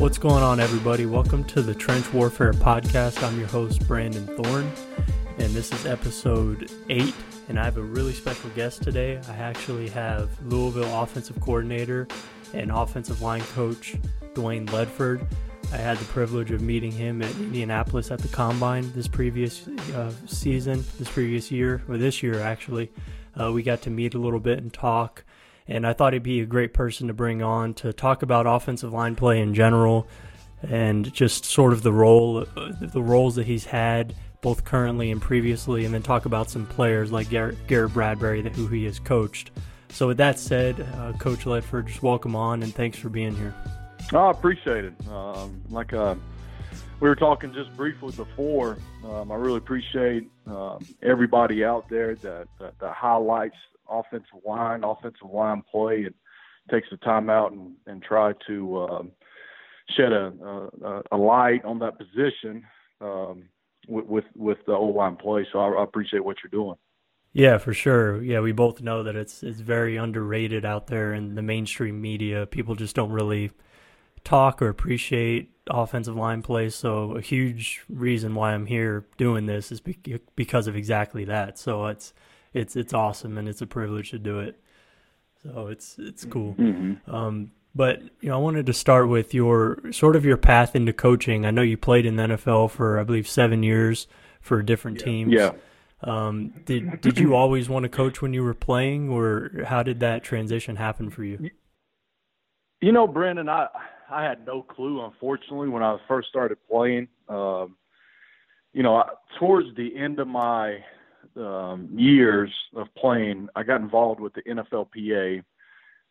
What's going on, everybody? Welcome to the Trench Warfare Podcast. I'm your host, Brandon Thorne, and this is episode eight. And I have a really special guest today. I actually have Louisville offensive coordinator and offensive line coach Dwayne Ledford. I had the privilege of meeting him at Indianapolis at the combine this previous uh, season, this previous year, or this year actually. Uh, we got to meet a little bit and talk and I thought he'd be a great person to bring on to talk about offensive line play in general and just sort of the role the roles that he's had both currently and previously and then talk about some players like Garrett, Garrett Bradbury who he has coached. So with that said, uh, Coach Ledford, just welcome on and thanks for being here. Oh, I appreciate it. Um, like uh, we were talking just briefly before, um, I really appreciate um, everybody out there that, that, that highlights offensive line, offensive line play, and takes the time out and, and try to um, shed a, a, a light on that position um, with, with, with the O line play. So I, I appreciate what you're doing. Yeah, for sure. Yeah, we both know that it's it's very underrated out there in the mainstream media. People just don't really talk or appreciate offensive line play. So a huge reason why I'm here doing this is because of exactly that. So it's it's it's awesome and it's a privilege to do it. So it's it's cool. Mm-hmm. Um, but you know, I wanted to start with your sort of your path into coaching. I know you played in the NFL for I believe seven years for different yeah. teams. Yeah. Um, did did you always want to coach when you were playing, or how did that transition happen for you? You know, Brandon, I I had no clue. Unfortunately, when I first started playing, um, you know, towards the end of my um, years of playing, I got involved with the NFLPA,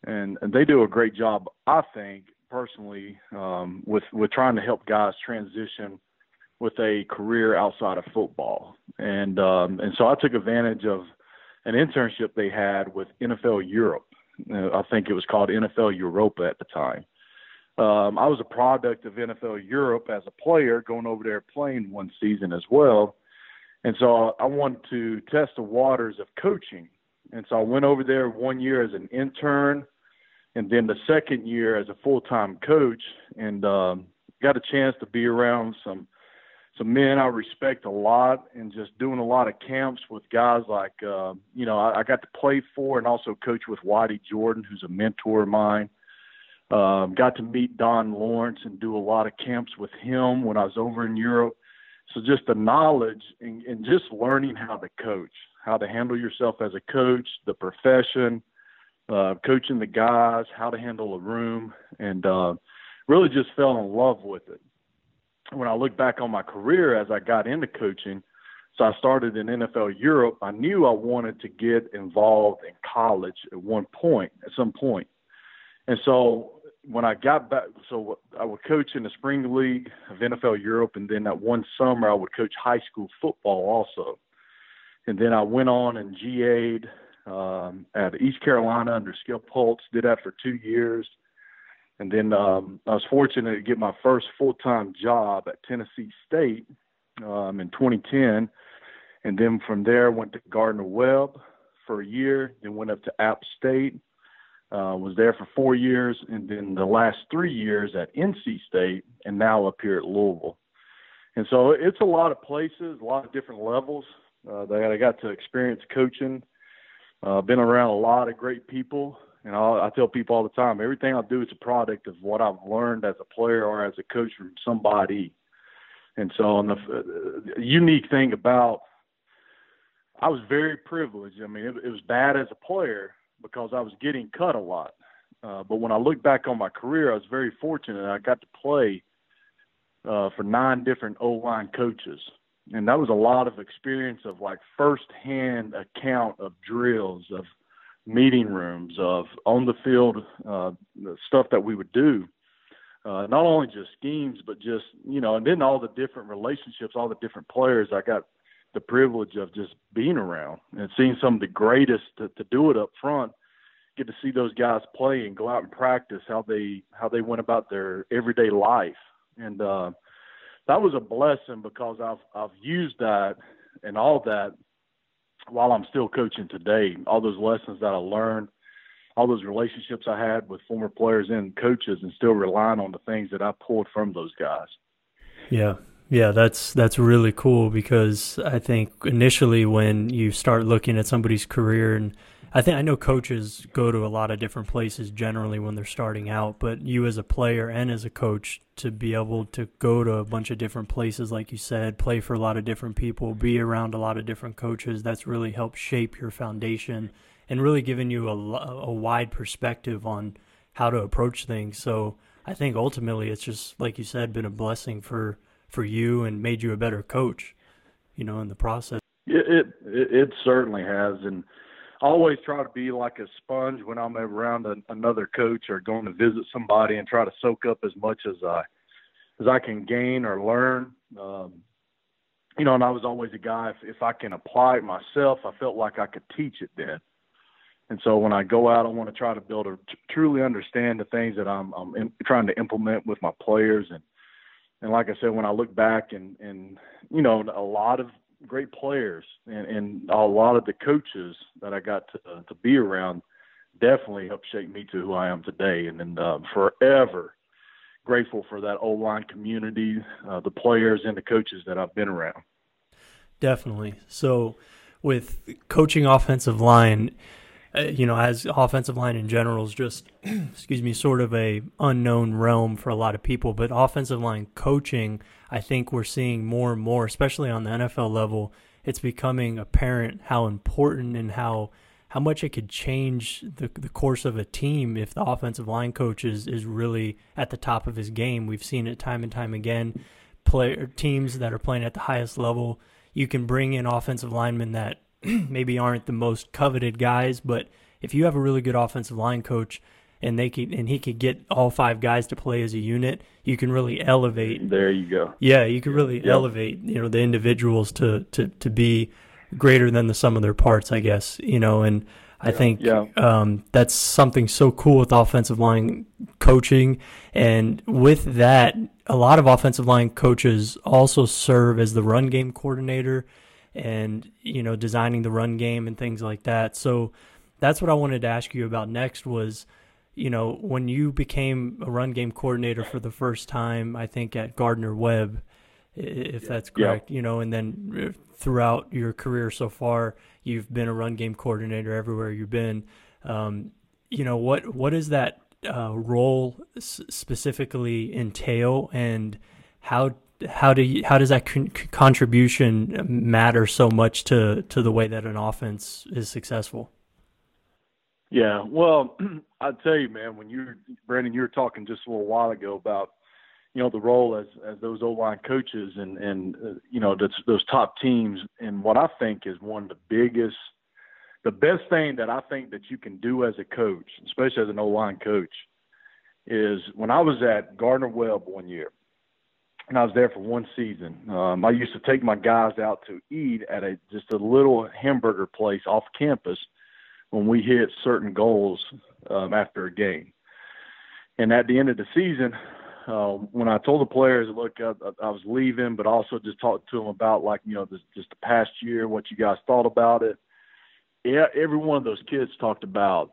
and, and they do a great job, I think, personally, um, with with trying to help guys transition with a career outside of football. And um, and so I took advantage of an internship they had with NFL Europe. Uh, I think it was called NFL Europa at the time. Um, I was a product of NFL Europe as a player, going over there playing one season as well. And so I wanted to test the waters of coaching. And so I went over there one year as an intern and then the second year as a full time coach and um, got a chance to be around some some men I respect a lot and just doing a lot of camps with guys like uh, you know, I, I got to play for and also coach with Whitey Jordan, who's a mentor of mine. Um, got to meet Don Lawrence and do a lot of camps with him when I was over in Europe. So just the knowledge and, and just learning how to coach, how to handle yourself as a coach, the profession, uh, coaching the guys, how to handle a room, and uh, really just fell in love with it. When I look back on my career as I got into coaching, so I started in NFL Europe. I knew I wanted to get involved in college at one point, at some point. And so when I got back, so I would coach in the spring league of NFL Europe, and then that one summer I would coach high school football also. And then I went on and GA'd um, at East Carolina under Skip Holtz. Did that for two years, and then um, I was fortunate to get my first full time job at Tennessee State um, in 2010. And then from there went to Gardner Webb for a year, then went up to App State uh, was there for four years, and then the last three years at NC State, and now up here at Louisville. And so it's a lot of places, a lot of different levels uh, that I got to experience coaching. Uh, been around a lot of great people, and I, I tell people all the time, everything I do is a product of what I've learned as a player or as a coach from somebody. And so, the uh, unique thing about I was very privileged. I mean, it, it was bad as a player, because I was getting cut a lot. Uh, but when I look back on my career, I was very fortunate. I got to play uh, for nine different O line coaches, and that was a lot of experience of like firsthand account of drills, of meeting rooms, of on the field uh, the stuff that we would do. Uh, not only just schemes, but just you know, and then all the different relationships, all the different players I got the privilege of just being around and seeing some of the greatest to, to do it up front get to see those guys play and go out and practice how they how they went about their everyday life. And uh that was a blessing because I've I've used that and all that while I'm still coaching today. All those lessons that I learned all those relationships I had with former players and coaches, and still relying on the things that I pulled from those guys. Yeah, yeah, that's that's really cool because I think initially when you start looking at somebody's career and I think I know coaches go to a lot of different places generally when they're starting out, but you as a player and as a coach to be able to go to a bunch of different places, like you said, play for a lot of different people, be around a lot of different coaches, that's really helped shape your foundation and really given you a, a wide perspective on how to approach things. So I think ultimately it's just, like you said, been a blessing for, for you and made you a better coach, you know, in the process. It, it, it certainly has. And, I always try to be like a sponge when I'm around a, another coach or going to visit somebody and try to soak up as much as I as I can gain or learn. Um, you know, and I was always a guy if, if I can apply it myself, I felt like I could teach it then. And so when I go out, I want to try to build a t- truly understand the things that I'm, I'm in, trying to implement with my players. And and like I said, when I look back and and you know a lot of great players and, and a lot of the coaches that I got to uh, to be around definitely helped shape me to who I am today. And then uh, forever grateful for that O line community, uh, the players and the coaches that I've been around. Definitely. So, with coaching offensive line, uh, you know, as offensive line in general is just, excuse me, sort of a unknown realm for a lot of people. But offensive line coaching, I think we're seeing more and more, especially on the NFL level. It's becoming apparent how important and how how much it could change the the course of a team if the offensive line coach is, is really at the top of his game. We've seen it time and time again. Player teams that are playing at the highest level, you can bring in offensive linemen that maybe aren't the most coveted guys, but if you have a really good offensive line coach and they can and he could get all five guys to play as a unit, you can really elevate. There you go. Yeah, you can really elevate, you know, the individuals to to to be greater than the sum of their parts, I guess, you know, and I yeah, think yeah. Um, that's something so cool with offensive line coaching. And with that, a lot of offensive line coaches also serve as the run game coordinator and you know designing the run game and things like that. So that's what I wanted to ask you about next was you know when you became a run game coordinator for the first time I think at Gardner Webb if that's correct, yeah. you know, and then uh, throughout your career so far, you've been a run game coordinator everywhere you've been. Um, you know, what what does that uh, role s- specifically entail, and how how do you, how does that con- contribution matter so much to to the way that an offense is successful? Yeah, well, I tell you, man, when you Brandon, you were talking just a little while ago about you know the role as as those O line coaches and and uh, you know those those top teams, and what I think is one of the biggest, the best thing that I think that you can do as a coach, especially as an O line coach, is when I was at Gardner Webb one year and I was there for one season. Um, I used to take my guys out to eat at a just a little hamburger place off campus when we hit certain goals um, after a game. And at the end of the season, uh, when I told the players, look, I, I was leaving, but also just talked to them about like you know this, just the past year, what you guys thought about it. Yeah, every one of those kids talked about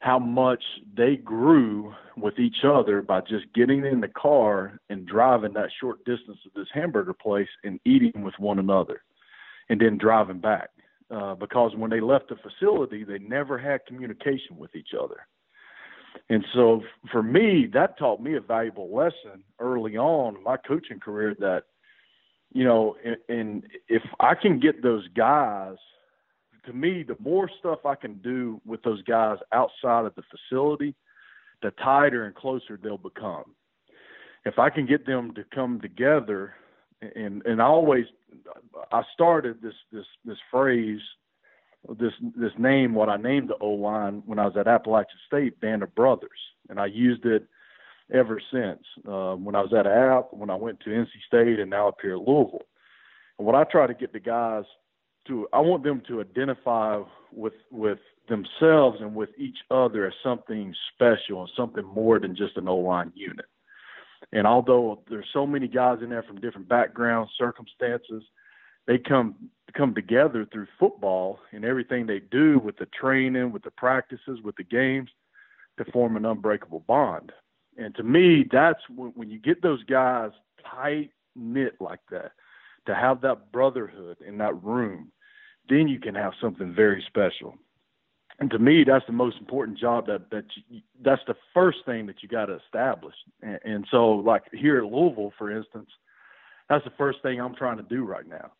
how much they grew with each other by just getting in the car and driving that short distance to this hamburger place and eating with one another and then driving back. Uh, because when they left the facility, they never had communication with each other. And so for me, that taught me a valuable lesson early on in my coaching career that, you know, and, and if I can get those guys – to me, the more stuff I can do with those guys outside of the facility, the tighter and closer they'll become. If I can get them to come together, and and I always, I started this this this phrase, this this name, what I named the O line when I was at Appalachian State, Band of Brothers, and I used it ever since. Uh, when I was at App, when I went to NC State, and now up here at Louisville. And what I try to get the guys to I want them to identify with with themselves and with each other as something special and something more than just an O line unit. And although there's so many guys in there from different backgrounds, circumstances, they come come together through football and everything they do with the training, with the practices, with the games to form an unbreakable bond. And to me, that's when, when you get those guys tight knit like that, to have that brotherhood in that room, then you can have something very special. And to me, that's the most important job that that you, that's the first thing that you got to establish. And, and so, like here at Louisville, for instance, that's the first thing I'm trying to do right now.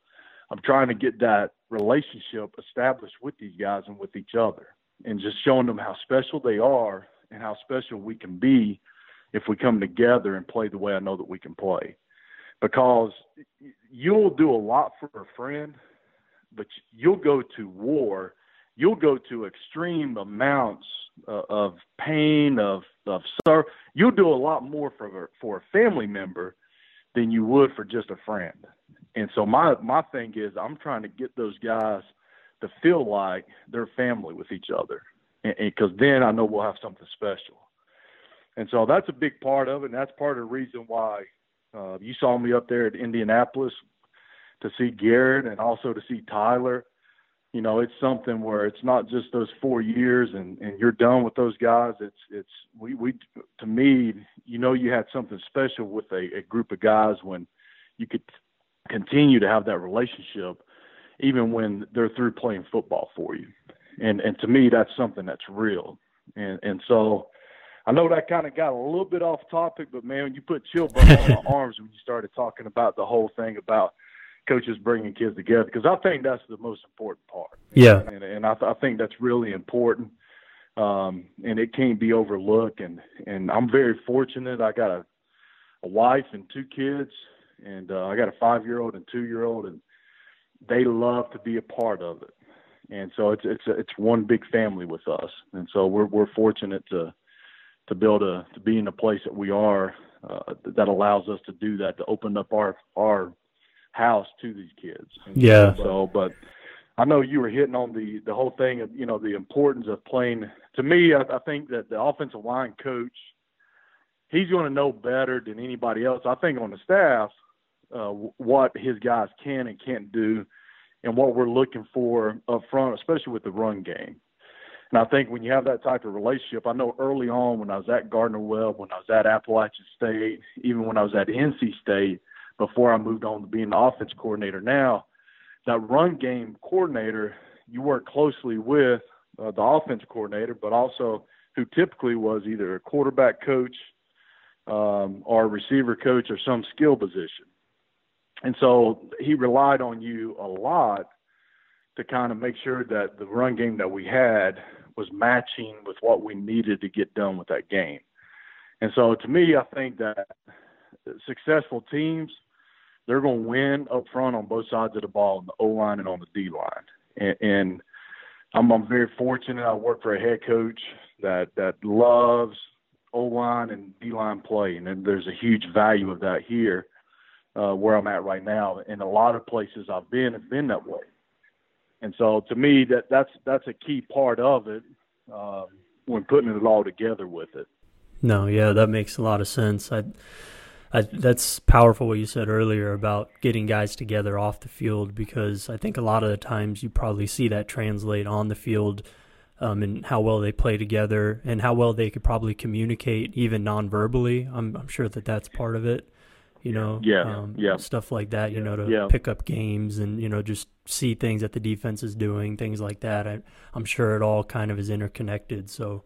I'm trying to get that relationship established with these guys and with each other, and just showing them how special they are and how special we can be if we come together and play the way I know that we can play. Because you'll do a lot for a friend, but you'll go to war, you'll go to extreme amounts uh, of pain, of of sorrow. You'll do a lot more for for a family member than you would for just a friend. And so my my thing is I'm trying to get those guys to feel like they're family with each other, because then I know we'll have something special. And so that's a big part of it, and that's part of the reason why uh, you saw me up there at Indianapolis to see Garrett and also to see Tyler. You know, it's something where it's not just those four years and, and you're done with those guys. It's it's we we to me, you know, you had something special with a, a group of guys when you could continue to have that relationship even when they're through playing football for you. And and to me that's something that's real. And and so I know that kind of got a little bit off topic, but man, when you put chill bumps on my arms when you started talking about the whole thing about coaches bringing kids together because I think that's the most important part. Yeah, and, and I, th- I think that's really important, um, and it can't be overlooked. And and I'm very fortunate. I got a a wife and two kids, and uh, I got a five year old and two year old, and they love to be a part of it. And so it's it's it's one big family with us, and so we're we're fortunate to to able to, to be in a place that we are uh, that allows us to do that to open up our our house to these kids. Yeah. So, but I know you were hitting on the the whole thing of you know the importance of playing. To me, I, I think that the offensive line coach he's going to know better than anybody else. I think on the staff uh, what his guys can and can't do, and what we're looking for up front, especially with the run game. And I think when you have that type of relationship, I know early on when I was at Gardner Webb, when I was at Appalachian State, even when I was at NC State, before I moved on to being the offense coordinator now, that run game coordinator, you work closely with uh, the offense coordinator, but also who typically was either a quarterback coach um, or a receiver coach or some skill position. And so he relied on you a lot to kind of make sure that the run game that we had was matching with what we needed to get done with that game. And so to me, I think that successful teams, they're going to win up front on both sides of the ball, on the O line and on the D line. And, and I'm, I'm very fortunate. I work for a head coach that that loves O line and D line play, and there's a huge value of that here uh, where I'm at right now. And a lot of places I've been, it's been that way. And so to me, that that's that's a key part of it um, when putting it all together with it. No, yeah, that makes a lot of sense. I, I, that's powerful what you said earlier about getting guys together off the field because I think a lot of the times you probably see that translate on the field um, and how well they play together and how well they could probably communicate even non-verbally. I'm, I'm sure that that's part of it you know, yeah, um, yeah, stuff like that, you know, to yeah. pick up games and you know just see things that the defense is doing, things like that. I, am sure it all kind of is interconnected. So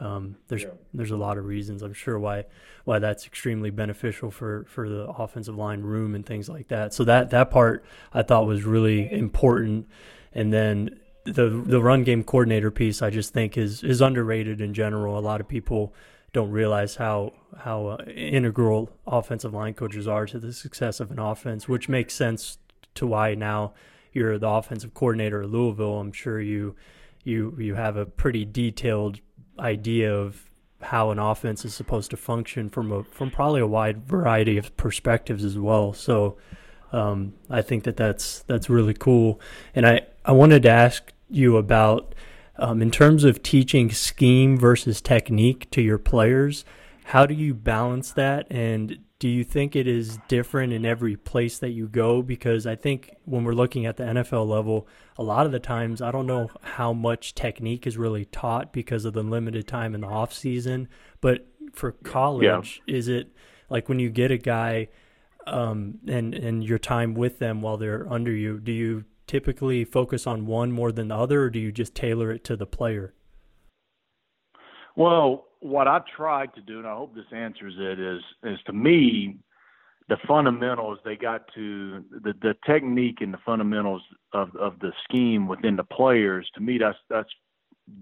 um, there's yeah. there's a lot of reasons I'm sure why why that's extremely beneficial for for the offensive line room and things like that. So that that part I thought was really important, and then the the run game coordinator piece I just think is is underrated in general. A lot of people don't realize how how uh, integral offensive line coaches are to the success of an offense, which makes sense to why now you're the offensive coordinator at Louisville. I'm sure you you you have a pretty detailed idea of how an offense is supposed to function from a from probably a wide variety of perspectives as well. So um, I think that that's that's really cool. And I I wanted to ask you about um, in terms of teaching scheme versus technique to your players, how do you balance that and do you think it is different in every place that you go because i think when we're looking at the nfl level a lot of the times i don't know how much technique is really taught because of the limited time in the off season but for college yeah. is it like when you get a guy um, and and your time with them while they're under you do you typically focus on one more than the other or do you just tailor it to the player well what I tried to do, and I hope this answers it, is is to me, the fundamentals they got to the the technique and the fundamentals of of the scheme within the players. To me, that's that's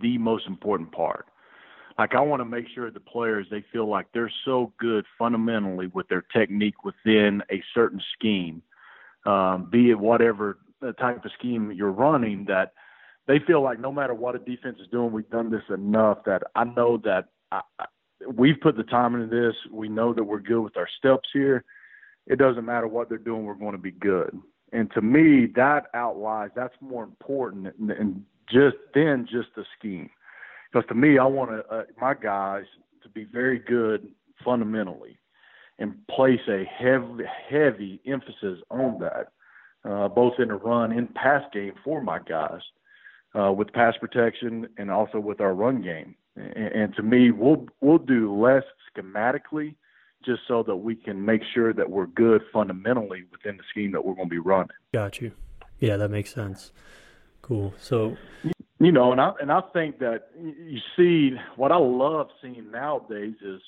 the most important part. Like I want to make sure the players they feel like they're so good fundamentally with their technique within a certain scheme, um, be it whatever type of scheme you're running that they feel like no matter what a defense is doing, we've done this enough that I know that I, we've put the time into this. We know that we're good with our steps here. It doesn't matter what they're doing, we're going to be good. And to me, that outlies that's more important than just then just the scheme. Because to me, I want to, uh, my guys to be very good fundamentally and place a heavy, heavy emphasis on that, uh, both in the run and pass game for my guys, uh, with pass protection and also with our run game. And, and to me, we'll we'll do less schematically, just so that we can make sure that we're good fundamentally within the scheme that we're going to be running. Got you. Yeah, that makes sense. Cool. So, you know, and I and I think that you see what I love seeing nowadays is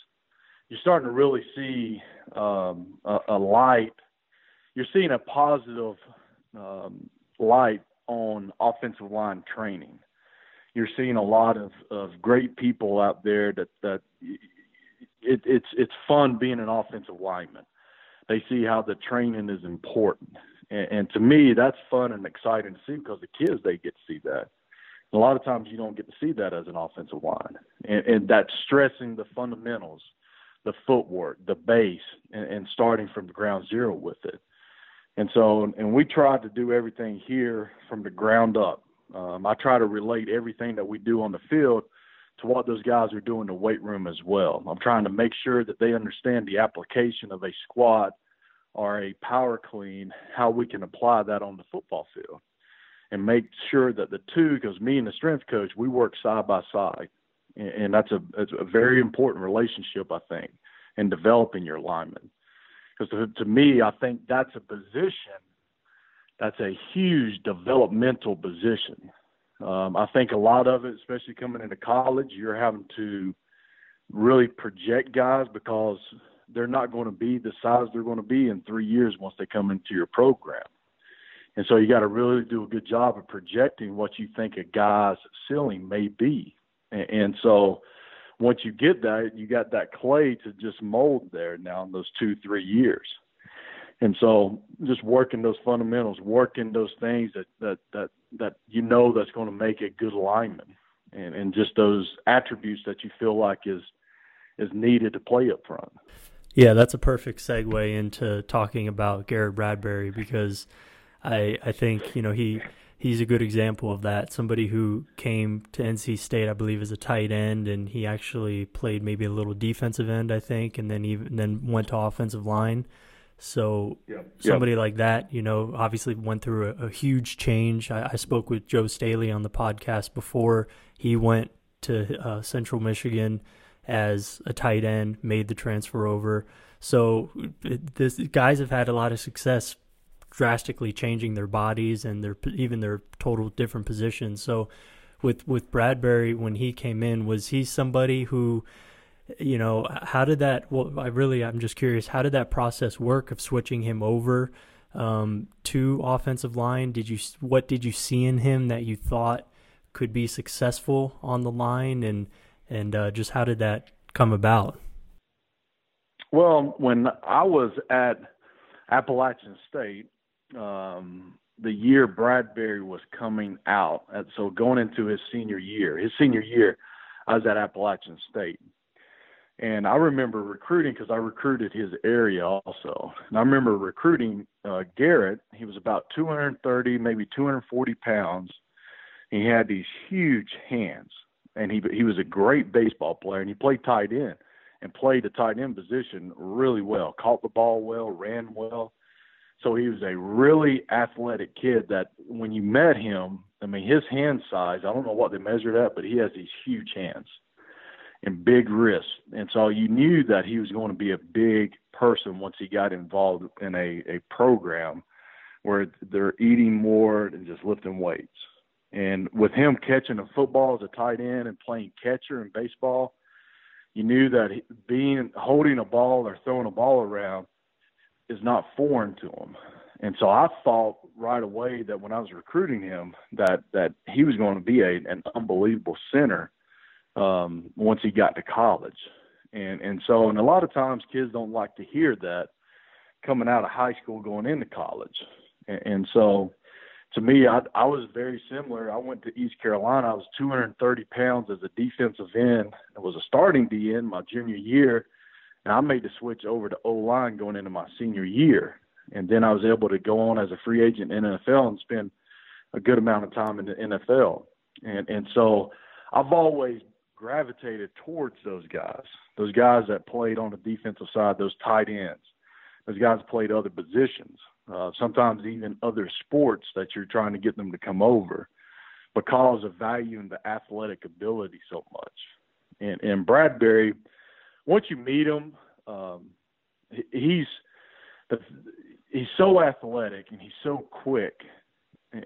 you're starting to really see um, a, a light. You're seeing a positive um, light on offensive line training you're seeing a lot of, of great people out there that that it, it's it's fun being an offensive lineman. They see how the training is important, and, and to me, that's fun and exciting to see because the kids they get to see that. a lot of times you don't get to see that as an offensive line, and, and that's stressing the fundamentals, the footwork, the base, and, and starting from ground zero with it. And so, and we try to do everything here from the ground up um, I try to relate everything that we do on the field to what those guys are doing in the weight room as well. I'm trying to make sure that they understand the application of a squat or a power clean, how we can apply that on the football field, and make sure that the two, because me and the strength coach, we work side by side, and, that's a it's a very important relationship, I think, in developing your lineman. Because to, to me, I think that's a position that's a huge developmental position. Um, I think a lot of it, especially coming into college, you're having to really project guys because they're not going to be the size they're going to be in three years once they come into your program. And so you got to really do a good job of projecting what you think a guy's ceiling may be. And, and so once you get that, you got that clay to just mold there now in those two, three years. And so just working those fundamentals, working those things that, that, that, that you know that's going to make a good lineman and, and just those attributes that you feel like is, is needed to play up front. Yeah, that's a perfect segue into talking about Garrett Bradbury because I I think, you know, he he's a good example of that. Somebody who came to NC State, I believe, as a tight end, and he actually played maybe a little defensive end, I think, and then even then went to offensive line. So yep. somebody yep. like that, you know, obviously went through a, a huge change. I, I, spoke with Joe Staley on the podcast before he went to uh, Central Michigan as a tight end, made the transfer over. So it, this guys have had a lot of success drastically changing their bodies and their even their total different positions. So with with Bradbury when he came in, was he somebody who you know how did that well i really i'm just curious how did that process work of switching him over um, to offensive line? Did you what did you see in him that you thought could be successful on the line? And and uh, just how did that come about? Well when i was at appalachian state um, the year bradbury was coming out so going into his senior year his senior year i was at appalachian state and I remember recruiting because I recruited his area also. And I remember recruiting uh, Garrett. He was about 230, maybe 240 pounds. He had these huge hands, and he he was a great baseball player, and he played tight end. and played the tight end position really well, caught the ball well, ran well. So he was a really athletic kid that when you met him, I mean, his hand size, I don't know what they measured at, but he has these huge hands and big wrists. And so you knew that he was going to be a big person once he got involved in a, a program where they're eating more and just lifting weights. And with him catching a football as a tight end and playing catcher in baseball, you knew that being holding a ball or throwing a ball around is not foreign to him. And so I thought right away that when I was recruiting him that that he was going to be a, an unbelievable center um, once he got to college. And and so and a lot of times kids don't like to hear that coming out of high school going into college. And, and so to me, I, I was very similar. I went to East Carolina. I was 230 pounds as a defensive end. I was a starting DN my junior year, and I made the switch over to O line going into my senior year. And then I was able to go on as a free agent in NFL and spend a good amount of time in the NFL. And and so I've always gravitated towards those guys, those guys that played on the defensive side, those tight ends, those guys played other positions uh, sometimes even other sports that you're trying to get them to come over because of valuing the athletic ability so much. And, and Bradbury, once you meet him, um, he's he's so athletic and he's so quick,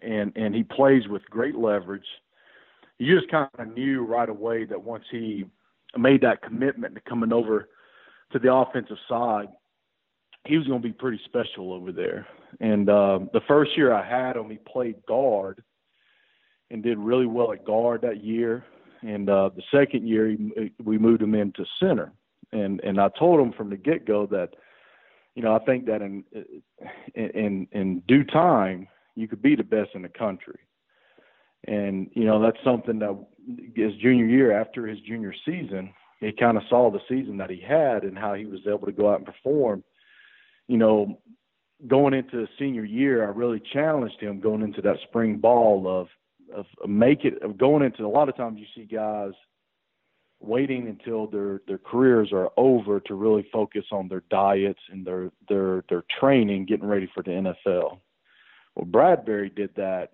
and and he plays with great leverage. You just kind of knew right away that once he made that commitment to coming over to the offensive side, he was going to be pretty special over there. And uh, the first year I had him, he played guard and did really well at guard that year. And uh, the second year, he, we moved him into center. And and I told him from the get go that, you know, I think that in in in due time you could be the best in the country. And you know that's something that his junior year, after his junior season, he kind of saw the season that he had and how he was able to go out and perform you know, going into senior year, I really challenged him going into that spring ball of of make it of going into a lot of times you see guys waiting until their their careers are over to really focus on their diets and their their their training getting ready for the NFL. Well, Bradbury did that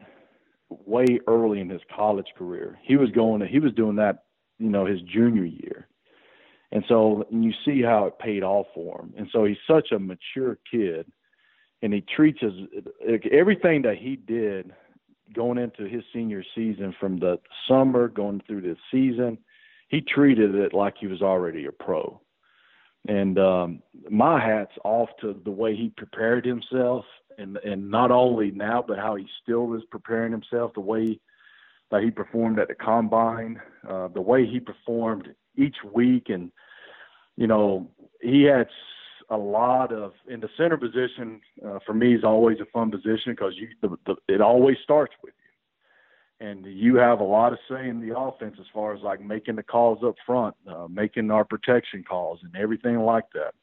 way early in his college career. He was going to, he was doing that, you know, his junior year. And so and you see how it paid off for him. And so he's such a mature kid, and he treats his everything that he did going into his senior season from the summer going through the season. He treated it like he was already a pro. And um, my hat's off to the way he prepared himself, and and not only now, but how he still is preparing himself. The way that he performed at the combine, uh, the way he performed each week, and you know, he had a lot of in the center position. Uh, for me, is always a fun position because you the, the, it always starts with you, and you have a lot of say in the offense as far as like making the calls up front, uh, making our protection calls, and everything like that.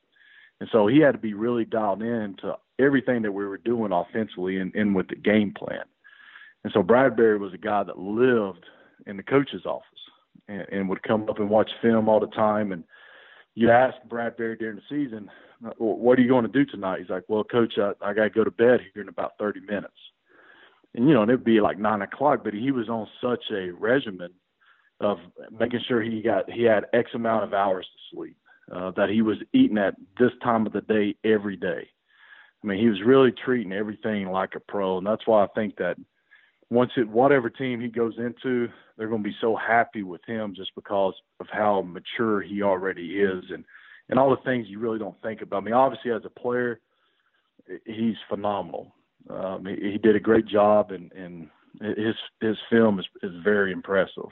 And so he had to be really dialed in to everything that we were doing offensively and, and with the game plan. And so Bradbury was a guy that lived in the coach's office and, and would come up and watch film all the time and you ask Bradbury during the season, what are you going to do tonight? He's like, well, coach, I, I got to go to bed here in about 30 minutes. And, you know, and it'd be like nine o'clock, but he was on such a regimen of making sure he got, he had X amount of hours to sleep, uh, that he was eating at this time of the day every day. I mean, he was really treating everything like a pro. And that's why I think that once it, whatever team he goes into, they're going to be so happy with him just because of how mature he already is and and all the things you really don't think about. I mean, obviously as a player, he's phenomenal. Um, he, he did a great job, and and his his film is is very impressive.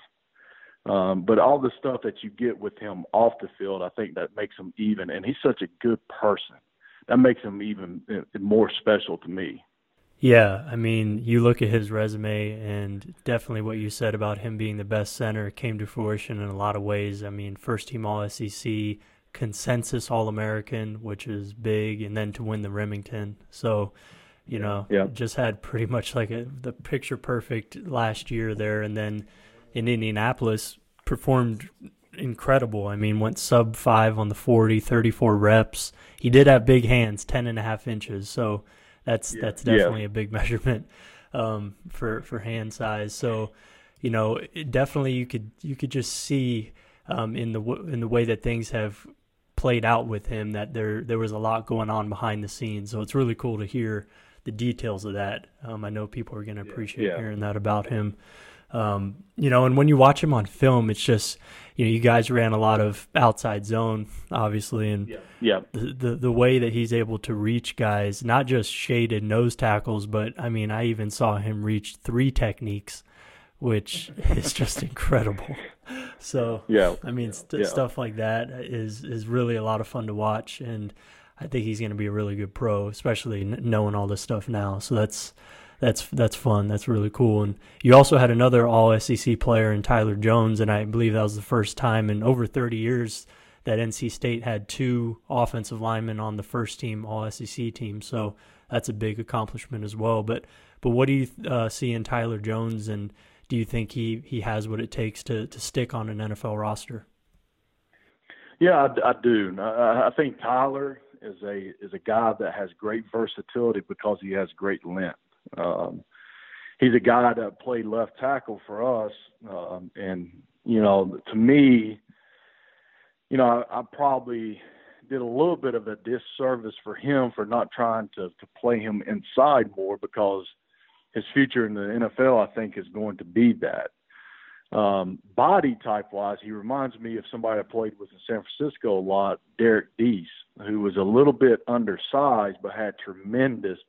Um, but all the stuff that you get with him off the field, I think that makes him even. And he's such a good person. That makes him even uh, more special to me. Yeah, I mean, you look at his resume, and definitely what you said about him being the best center came to fruition in a lot of ways. I mean, first team All ACC, consensus All American, which is big, and then to win the Remington. So, you know, yeah. just had pretty much like a, the picture perfect last year there, and then in Indianapolis performed incredible. I mean, went sub five on the 40, 34 reps. He did have big hands, 10 and a half inches. So that's, yeah. that's definitely yeah. a big measurement, um, for, for hand size. So, you know, definitely you could, you could just see, um, in the, in the way that things have played out with him that there, there was a lot going on behind the scenes. So it's really cool to hear the details of that. Um, I know people are going to appreciate yeah. hearing that about him. Um, you know, and when you watch him on film, it's just you know you guys ran a lot of outside zone, obviously, and yeah, yeah. The, the the way that he's able to reach guys, not just shaded nose tackles, but I mean, I even saw him reach three techniques, which is just incredible. So yeah, I mean, st- yeah. stuff like that is is really a lot of fun to watch, and I think he's going to be a really good pro, especially knowing all this stuff now. So that's that's that's fun. That's really cool. And you also had another All ACC player in Tyler Jones, and I believe that was the first time in over 30 years that NC State had two offensive linemen on the first team All ACC team. So that's a big accomplishment as well. But but what do you uh, see in Tyler Jones, and do you think he he has what it takes to to stick on an NFL roster? Yeah, I, I do. I, I think Tyler is a is a guy that has great versatility because he has great length. Um, he's a guy that played left tackle for us, um, and you know, to me, you know, I, I probably did a little bit of a disservice for him for not trying to to play him inside more because his future in the NFL, I think, is going to be that. Um, body type wise, he reminds me of somebody I played with in San Francisco a lot, Derrick Deese, who was a little bit undersized but had tremendous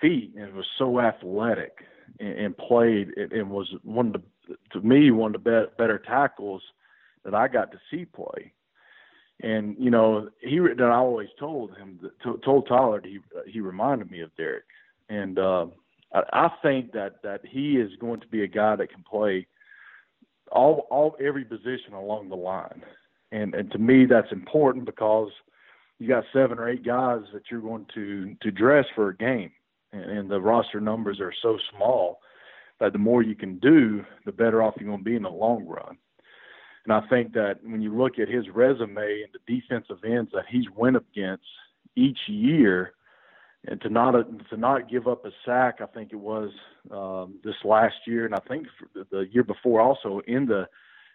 feet and was so athletic and, and played and, and was one of the to me one of the be- better tackles that I got to see play. And you know, he that I always told him that, told Tyler he he reminded me of Derrick, and uh, I, I think that that he is going to be a guy that can play all all every position along the line, and and to me that's important because you got seven or eight guys that you're going to to dress for a game, and, the roster numbers are so small that the more you can do, the better off you're going to be in the long run. And I think that when you look at his resume and the defensive ends that he's went against each year, and to not to not give up a sack, I think it was um, this last year, and I think the year before also in the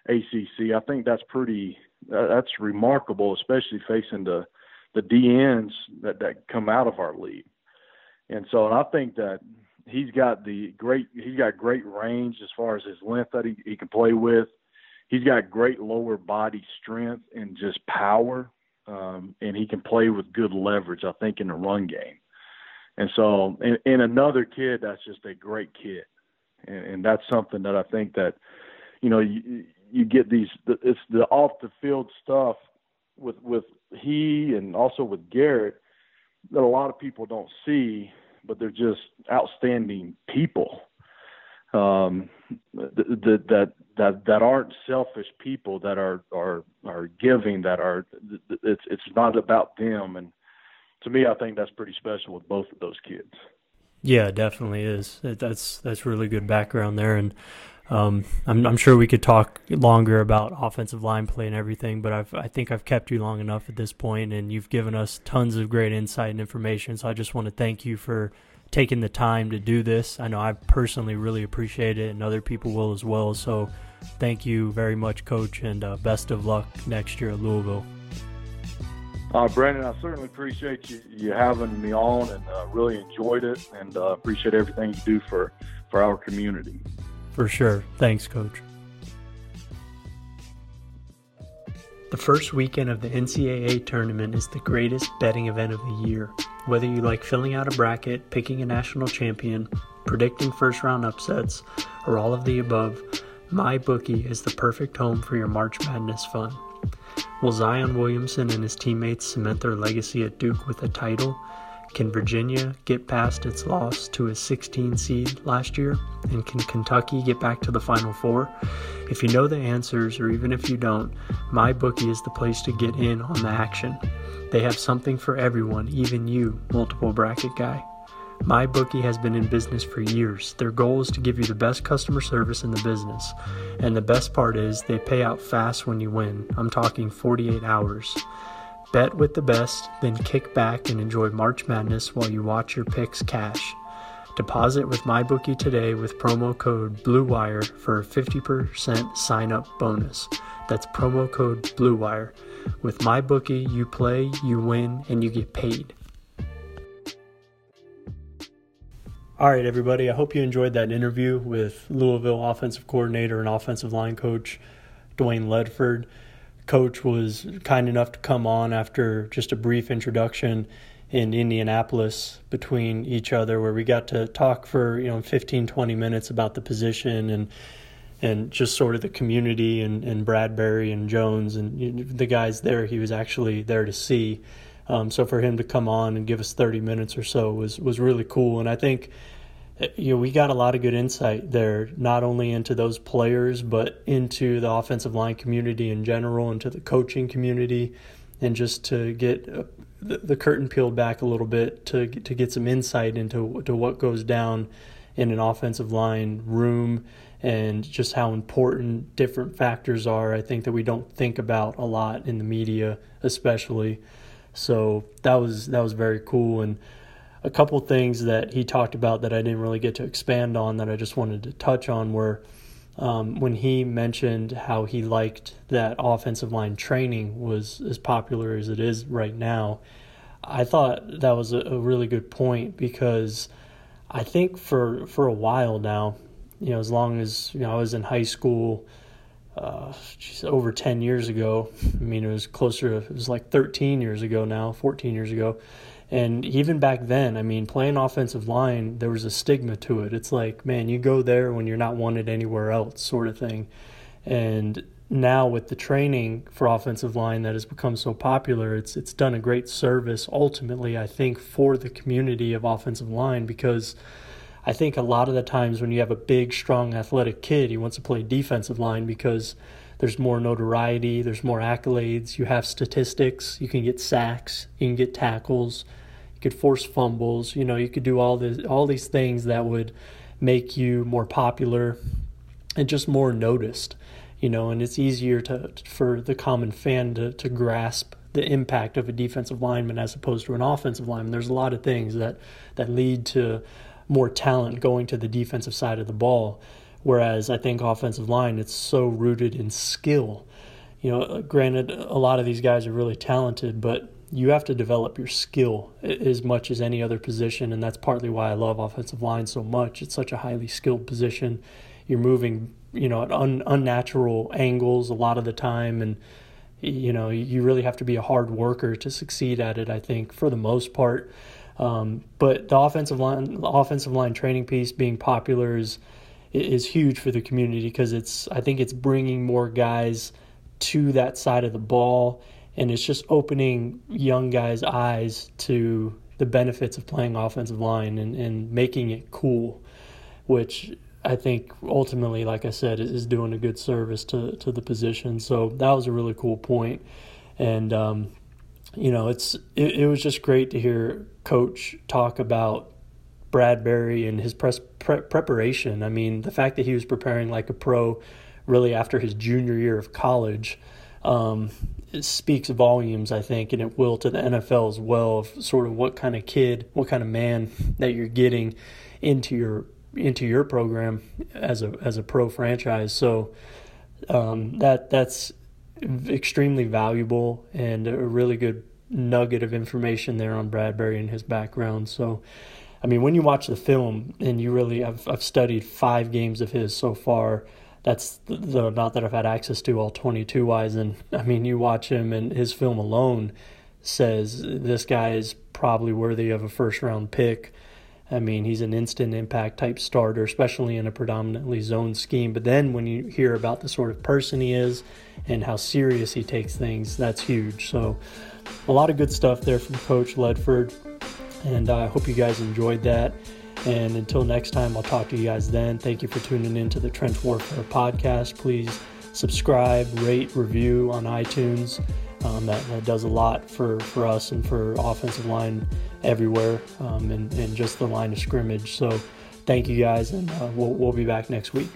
ACC. I think that's pretty that's remarkable, especially facing the the DNs that that come out of our league. And so and I think that he's got the great he's got great range as far as his length that he, he can play with. He's got great lower body strength and just power. Um, and he can play with good leverage, I think, in the run game. And so, and, and another kid that's just a great kid, and, and that's something that I think that, you know, you, you get these. It's the off the field stuff with with he and also with Garrett that a lot of people don't see but they're just outstanding people um, that that that that aren't selfish people that are are are giving that are it's it's not about them and to me I think that's pretty special with both of those kids. Yeah, definitely is. That's that's really good background there, and um, I'm, I'm sure we could talk longer about offensive line play and everything, but I've, I think I've kept you long enough at this point, and you've given us tons of great insight and information. So I just want to thank you for taking the time to do this. I know I personally really appreciate it, and other people will as well. So thank you very much, Coach, and uh, best of luck next year at Louisville. Uh, Brandon, I certainly appreciate you, you having me on, and uh, really enjoyed it, and uh, appreciate everything you do for, for our community. For sure. Thanks, Coach. The first weekend of the NCAA tournament is the greatest betting event of the year. Whether you like filling out a bracket, picking a national champion, predicting first round upsets, or all of the above, MyBookie is the perfect home for your March Madness fun. Will Zion Williamson and his teammates cement their legacy at Duke with a title? Can Virginia get past its loss to a 16 seed last year? And can Kentucky get back to the Final Four? If you know the answers, or even if you don't, MyBookie is the place to get in on the action. They have something for everyone, even you, multiple bracket guy. MyBookie has been in business for years. Their goal is to give you the best customer service in the business. And the best part is they pay out fast when you win. I'm talking 48 hours. Bet with the best, then kick back and enjoy March Madness while you watch your picks cash. Deposit with MyBookie today with promo code BLUEWIRE for a 50% sign up bonus. That's promo code BLUEWIRE. With MyBookie, you play, you win, and you get paid. All right, everybody. I hope you enjoyed that interview with Louisville offensive coordinator and offensive line coach Dwayne Ledford. Coach was kind enough to come on after just a brief introduction in Indianapolis between each other where we got to talk for, you know, 15 20 minutes about the position and and just sort of the community and, and Bradbury and Jones and the guys there he was actually there to see. Um, so for him to come on and give us 30 minutes or so was was really cool and I think you know, we got a lot of good insight there, not only into those players, but into the offensive line community in general, into the coaching community, and just to get uh, the, the curtain peeled back a little bit to to get some insight into to what goes down in an offensive line room and just how important different factors are. I think that we don't think about a lot in the media, especially. So that was that was very cool and a couple things that he talked about that I didn't really get to expand on that I just wanted to touch on were um, when he mentioned how he liked that offensive line training was as popular as it is right now. I thought that was a, a really good point because I think for for a while now, you know, as long as you know I was in high school, uh, geez, over ten years ago. I mean, it was closer. It was like thirteen years ago now, fourteen years ago. And even back then, I mean, playing offensive line, there was a stigma to it. It's like, man, you go there when you're not wanted anywhere else, sort of thing. And now with the training for offensive line that has become so popular, it's it's done a great service ultimately, I think, for the community of offensive line because I think a lot of the times when you have a big, strong, athletic kid, he wants to play defensive line because there's more notoriety, there's more accolades, you have statistics, you can get sacks, you can get tackles, could force fumbles. You know, you could do all this, all these things that would make you more popular and just more noticed. You know, and it's easier to for the common fan to to grasp the impact of a defensive lineman as opposed to an offensive lineman. There's a lot of things that that lead to more talent going to the defensive side of the ball. Whereas I think offensive line, it's so rooted in skill. You know, granted, a lot of these guys are really talented, but you have to develop your skill as much as any other position, and that's partly why I love offensive line so much. It's such a highly skilled position. You're moving, you know, at un, unnatural angles a lot of the time, and you know you really have to be a hard worker to succeed at it. I think for the most part, um, but the offensive line, the offensive line training piece being popular is is huge for the community because it's I think it's bringing more guys to that side of the ball and it's just opening young guys' eyes to the benefits of playing offensive line and, and making it cool, which I think ultimately, like I said, is doing a good service to, to the position. So that was a really cool point. And, um, you know, it's it, it, was just great to hear Coach talk about Bradbury and his press, pre- preparation. I mean, the fact that he was preparing like a pro really after his junior year of college um, speaks volumes, I think, and it will to the NFL as well of sort of what kind of kid, what kind of man that you're getting into your into your program as a as a pro franchise. So um, that that's extremely valuable and a really good nugget of information there on Bradbury and his background. So. I mean, when you watch the film and you really, I've, I've studied five games of his so far, that's the, amount that I've had access to all 22 wise. And I mean, you watch him and his film alone says this guy is probably worthy of a first round pick. I mean, he's an instant impact type starter, especially in a predominantly zone scheme. But then when you hear about the sort of person he is and how serious he takes things, that's huge. So, a lot of good stuff there from Coach Ledford. And I hope you guys enjoyed that. And until next time, I'll talk to you guys then. Thank you for tuning in to the Trench Warfare podcast. Please subscribe, rate, review on iTunes. um, that, that, does a lot for, for us and for offensive line everywhere um, and, and just the line of scrimmage. So thank you guys, and uh, we'll, we'll be back next week.